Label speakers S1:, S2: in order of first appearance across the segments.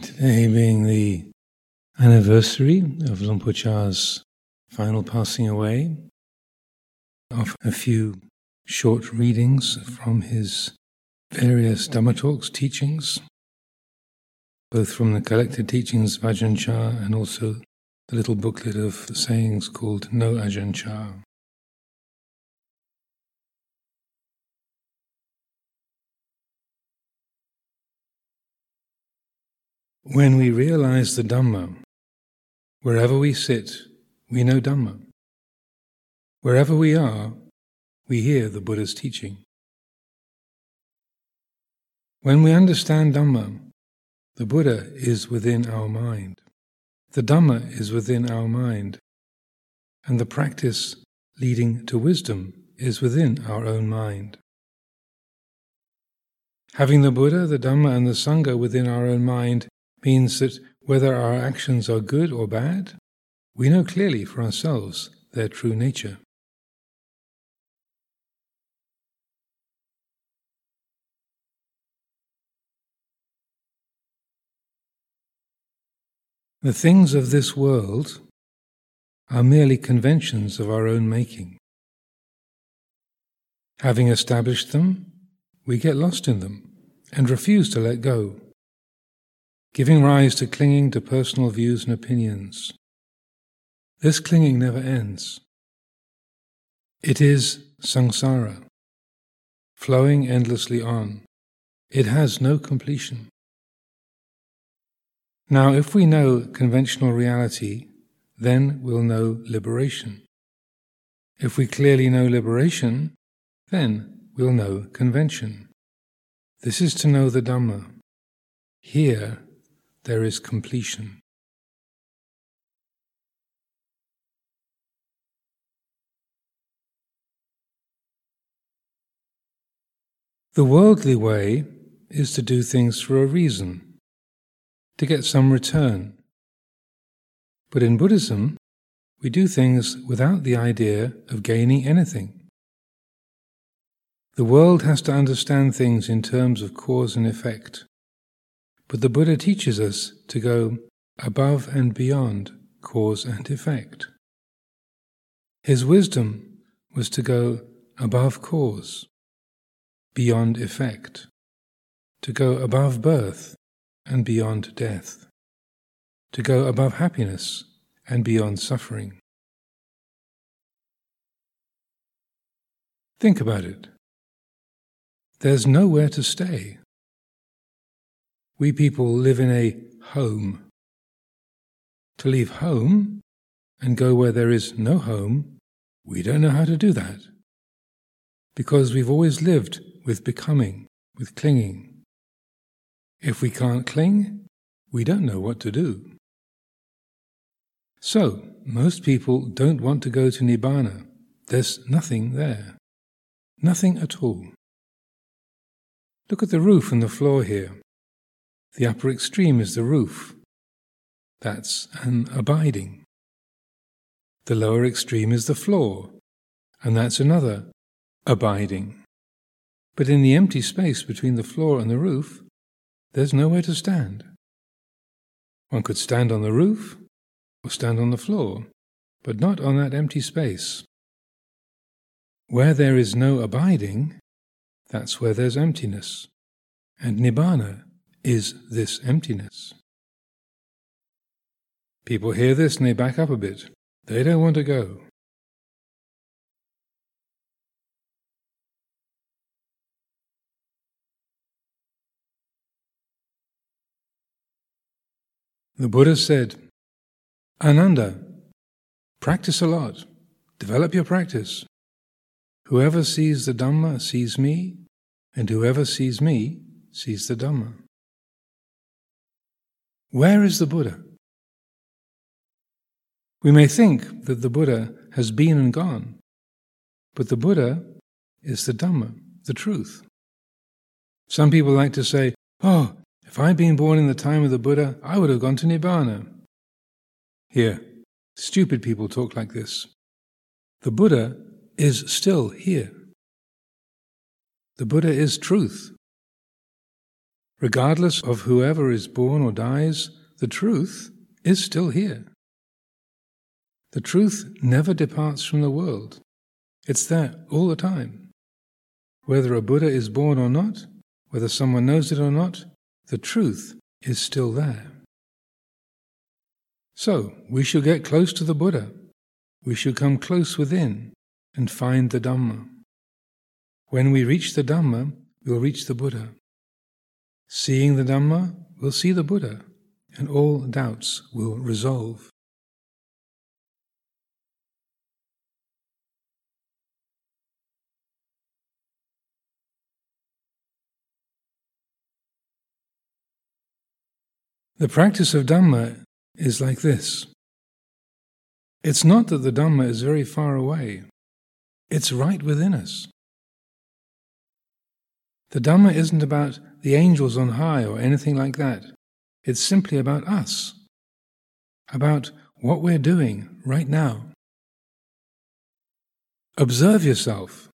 S1: Today being the anniversary of Por final passing away, of a few short readings from his various Dhamma talks, teachings, both from the collected teachings of Ajahn Chah and also the little booklet of sayings called No Ajahn Chah. When we realize the Dhamma, wherever we sit, we know Dhamma. Wherever we are, we hear the Buddha's teaching. When we understand Dhamma, the Buddha is within our mind. The Dhamma is within our mind. And the practice leading to wisdom is within our own mind. Having the Buddha, the Dhamma, and the Sangha within our own mind means that whether our actions are good or bad, we know clearly for ourselves their true nature. The things of this world are merely conventions of our own making. Having established them, we get lost in them and refuse to let go giving rise to clinging to personal views and opinions. This clinging never ends. It is samsara, flowing endlessly on. It has no completion. Now, if we know conventional reality, then we'll know liberation. If we clearly know liberation, then we'll know convention. This is to know the Dhamma. Here, there is completion. The worldly way is to do things for a reason, to get some return. But in Buddhism, we do things without the idea of gaining anything. The world has to understand things in terms of cause and effect. But the Buddha teaches us to go above and beyond cause and effect. His wisdom was to go above cause, beyond effect, to go above birth and beyond death, to go above happiness and beyond suffering. Think about it. There's nowhere to stay. We people live in a home. To leave home and go where there is no home, we don't know how to do that. Because we've always lived with becoming, with clinging. If we can't cling, we don't know what to do. So, most people don't want to go to Nibbana. There's nothing there. Nothing at all. Look at the roof and the floor here. The upper extreme is the roof. That's an abiding. The lower extreme is the floor, and that's another abiding. But in the empty space between the floor and the roof, there's nowhere to stand. One could stand on the roof or stand on the floor, but not on that empty space. Where there is no abiding, that's where there's emptiness. And Nibbana is this emptiness. People hear this and they back up a bit. They don't want to go. The Buddha said, Ananda, practice a lot, develop your practice. Whoever sees the Dhamma sees me, and whoever sees me sees the Dhamma. Where is the Buddha? We may think that the Buddha has been and gone, but the Buddha is the Dhamma, the truth. Some people like to say, Oh, if I'd been born in the time of the Buddha, I would have gone to Nibbana. Here, stupid people talk like this. The Buddha is still here. The Buddha is truth. Regardless of whoever is born or dies, the truth is still here. The truth never departs from the world. It's there all the time. Whether a Buddha is born or not, whether someone knows it or not, the truth is still there. So, we shall get close to the Buddha. We shall come close within and find the Dhamma. When we reach the Dhamma, we'll reach the Buddha. Seeing the Dhamma, we'll see the Buddha, and all doubts will resolve. The practice of Dhamma is like this. It's not that the Dhamma is very far away, it's right within us. The Dhamma isn't about the angels on high or anything like that. It's simply about us, about what we're doing right now. Observe yourself.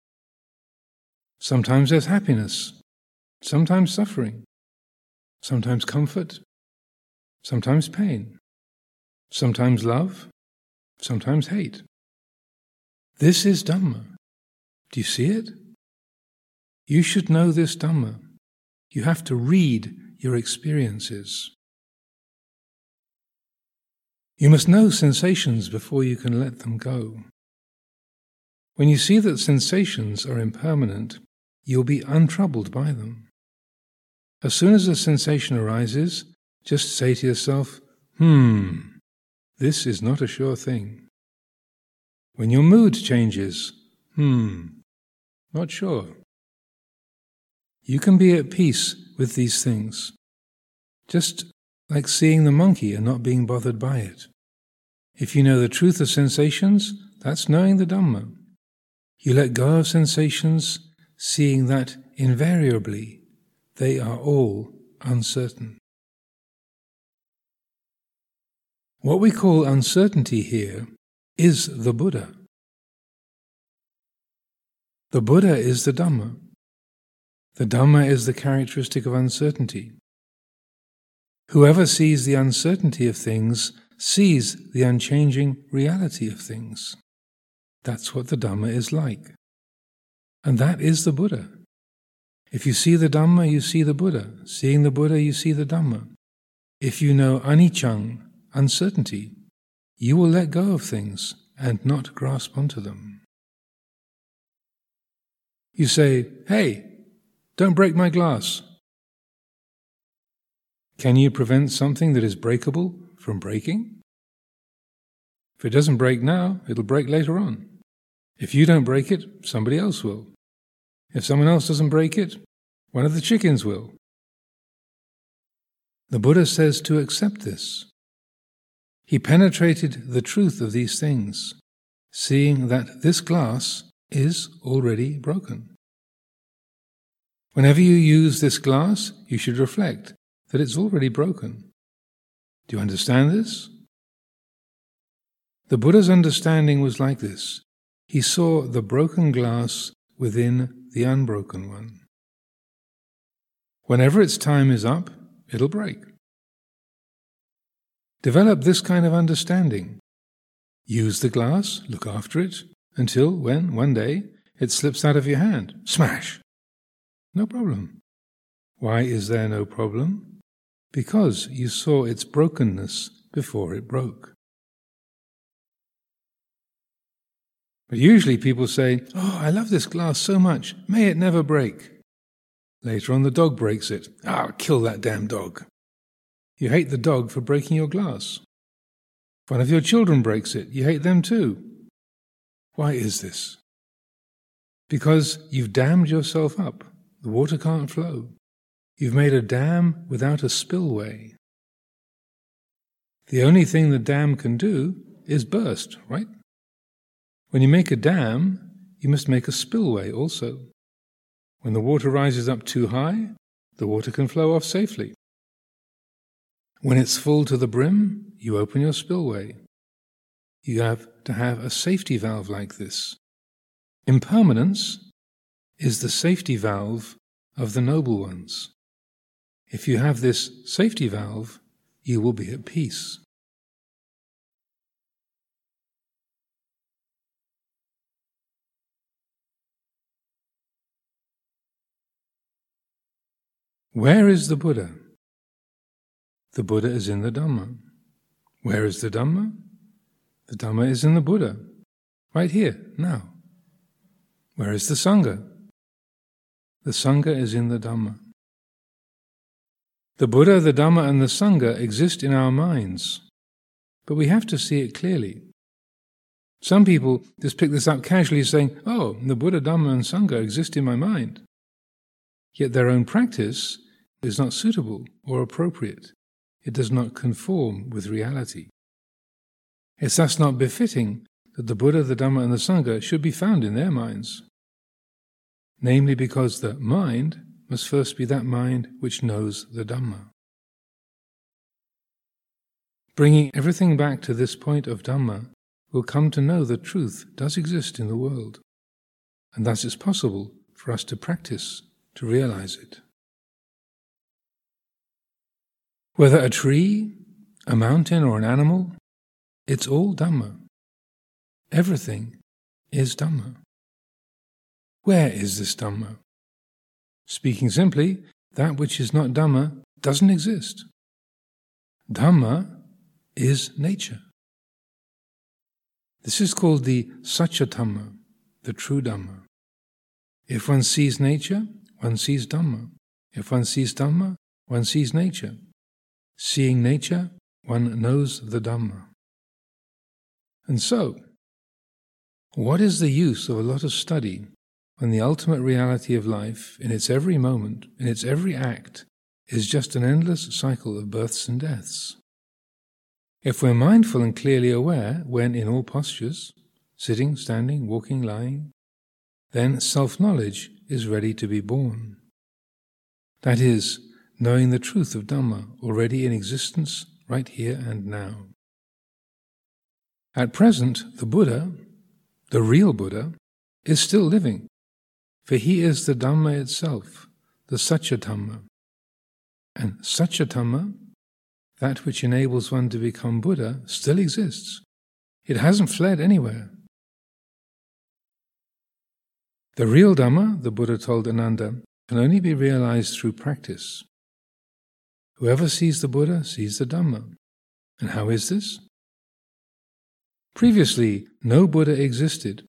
S1: Sometimes there's happiness, sometimes suffering, sometimes comfort, sometimes pain, sometimes love, sometimes hate. This is Dhamma. Do you see it? You should know this Dhamma. You have to read your experiences. You must know sensations before you can let them go. When you see that sensations are impermanent, you'll be untroubled by them. As soon as a sensation arises, just say to yourself, hmm, this is not a sure thing. When your mood changes, hmm, not sure. You can be at peace with these things, just like seeing the monkey and not being bothered by it. If you know the truth of sensations, that's knowing the Dhamma. You let go of sensations, seeing that invariably they are all uncertain. What we call uncertainty here is the Buddha. The Buddha is the Dhamma. The Dhamma is the characteristic of uncertainty. Whoever sees the uncertainty of things sees the unchanging reality of things. That's what the Dhamma is like. And that is the Buddha. If you see the Dhamma, you see the Buddha. Seeing the Buddha, you see the Dhamma. If you know Anichang, uncertainty, you will let go of things and not grasp onto them. You say, Hey, don't break my glass. Can you prevent something that is breakable from breaking? If it doesn't break now, it'll break later on. If you don't break it, somebody else will. If someone else doesn't break it, one of the chickens will. The Buddha says to accept this. He penetrated the truth of these things, seeing that this glass is already broken. Whenever you use this glass, you should reflect that it's already broken. Do you understand this? The Buddha's understanding was like this he saw the broken glass within the unbroken one. Whenever its time is up, it'll break. Develop this kind of understanding. Use the glass, look after it, until when, one day, it slips out of your hand. Smash! No problem. Why is there no problem? Because you saw its brokenness before it broke. But usually people say, Oh, I love this glass so much, may it never break. Later on, the dog breaks it. Ah, kill that damn dog. You hate the dog for breaking your glass. One of your children breaks it, you hate them too. Why is this? Because you've dammed yourself up. The water can't flow. You've made a dam without a spillway. The only thing the dam can do is burst, right? When you make a dam, you must make a spillway also. When the water rises up too high, the water can flow off safely. When it's full to the brim, you open your spillway. You have to have a safety valve like this. Impermanence is the safety valve of the noble ones. If you have this safety valve, you will be at peace. Where is the Buddha? The Buddha is in the Dhamma. Where is the Dhamma? The Dhamma is in the Buddha, right here, now. Where is the Sangha? The Sangha is in the Dhamma. The Buddha, the Dhamma, and the Sangha exist in our minds, but we have to see it clearly. Some people just pick this up casually, saying, Oh, the Buddha, Dhamma, and Sangha exist in my mind. Yet their own practice is not suitable or appropriate. It does not conform with reality. It's thus not befitting that the Buddha, the Dhamma, and the Sangha should be found in their minds. Namely, because the mind must first be that mind which knows the Dhamma. Bringing everything back to this point of Dhamma, we'll come to know that truth does exist in the world, and thus it's possible for us to practice to realize it. Whether a tree, a mountain, or an animal, it's all Dhamma. Everything is Dhamma. Where is this Dhamma? Speaking simply, that which is not Dhamma doesn't exist. Dhamma is nature. This is called the Satya the true Dhamma. If one sees nature, one sees Dhamma. If one sees Dhamma, one sees nature. Seeing nature, one knows the Dhamma. And so, what is the use of a lot of study when the ultimate reality of life, in its every moment, in its every act, is just an endless cycle of births and deaths? If we're mindful and clearly aware when in all postures, sitting, standing, walking, lying, then self knowledge is ready to be born. That is, knowing the truth of Dhamma already in existence right here and now. At present, the Buddha, the real Buddha, is still living, for he is the Dhamma itself, the Saccadhamma. And Saccadhamma, that which enables one to become Buddha, still exists. It hasn't fled anywhere. The real Dhamma, the Buddha told Ananda, can only be realized through practice. Whoever sees the Buddha sees the Dhamma. And how is this? Previously, no Buddha existed.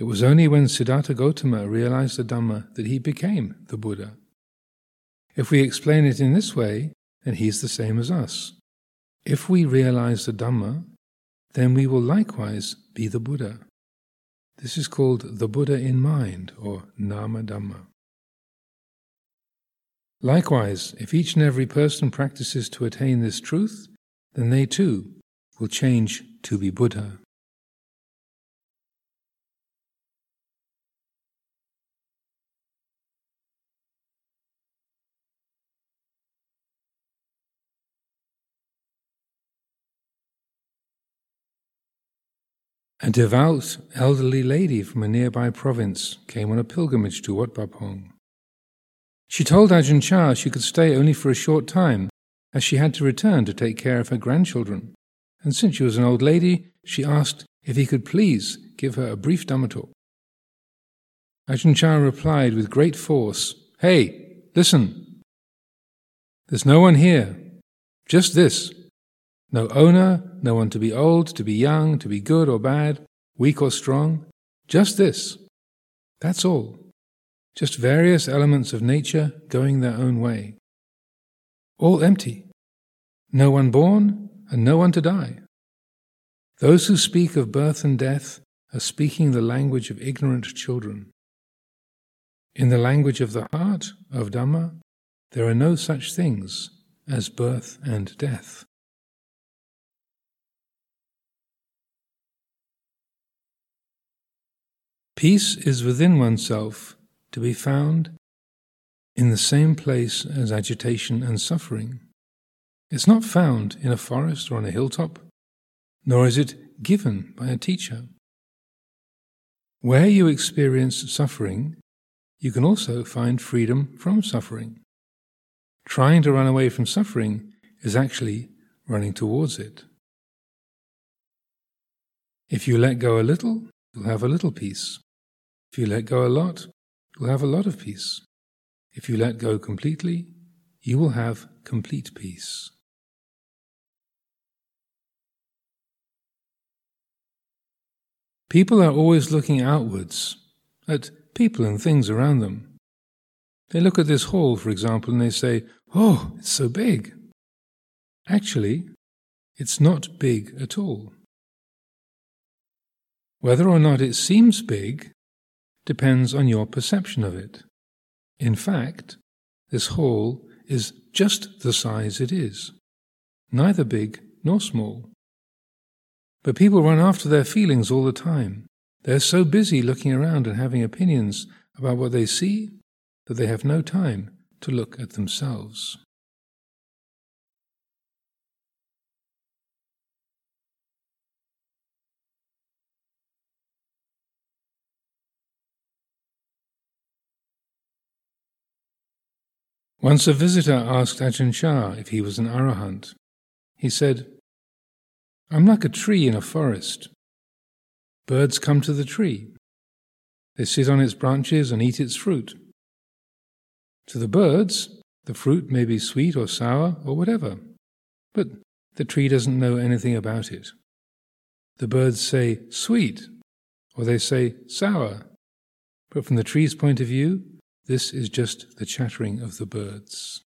S1: It was only when Siddhartha Gautama realized the Dhamma that he became the Buddha. If we explain it in this way, then he's the same as us. If we realize the Dhamma, then we will likewise be the Buddha. This is called the Buddha in mind, or Nama Dhamma. Likewise, if each and every person practices to attain this truth, then they too will change to be Buddha. A devout elderly lady from a nearby province came on a pilgrimage to Wat Pah Pong. She told Ajahn Chah she could stay only for a short time, as she had to return to take care of her grandchildren. And since she was an old lady, she asked if he could please give her a brief Dhamma talk. Ajahn Chah replied with great force, Hey, listen. There's no one here. Just this. No owner, no one to be old, to be young, to be good or bad, weak or strong. Just this. That's all just various elements of nature going their own way. All empty, no one born and no one to die. Those who speak of birth and death are speaking the language of ignorant children. In the language of the heart of Dhamma, there are no such things as birth and death. Peace is within oneself to be found in the same place as agitation and suffering. It's not found in a forest or on a hilltop, nor is it given by a teacher. Where you experience suffering, you can also find freedom from suffering. trying to run away from suffering is actually running towards it. If you let go a little, you'll have a little peace. If you let go a lot, you'll have a lot of peace. If you let go completely, you will have complete peace. People are always looking outwards at people and things around them. They look at this hall, for example, and they say, Oh, it's so big. Actually, it's not big at all. Whether or not it seems big depends on your perception of it. In fact, this hall is just the size it is, neither big nor small. But people run after their feelings all the time. They're so busy looking around and having opinions about what they see that they have no time to look at themselves. Once a visitor asked Ajahn Chah if he was an arahant. He said, I'm like a tree in a forest. Birds come to the tree. They sit on its branches and eat its fruit. To the birds, the fruit may be sweet or sour or whatever, but the tree doesn't know anything about it. The birds say sweet or they say sour, but from the tree's point of view, this is just the chattering of the birds.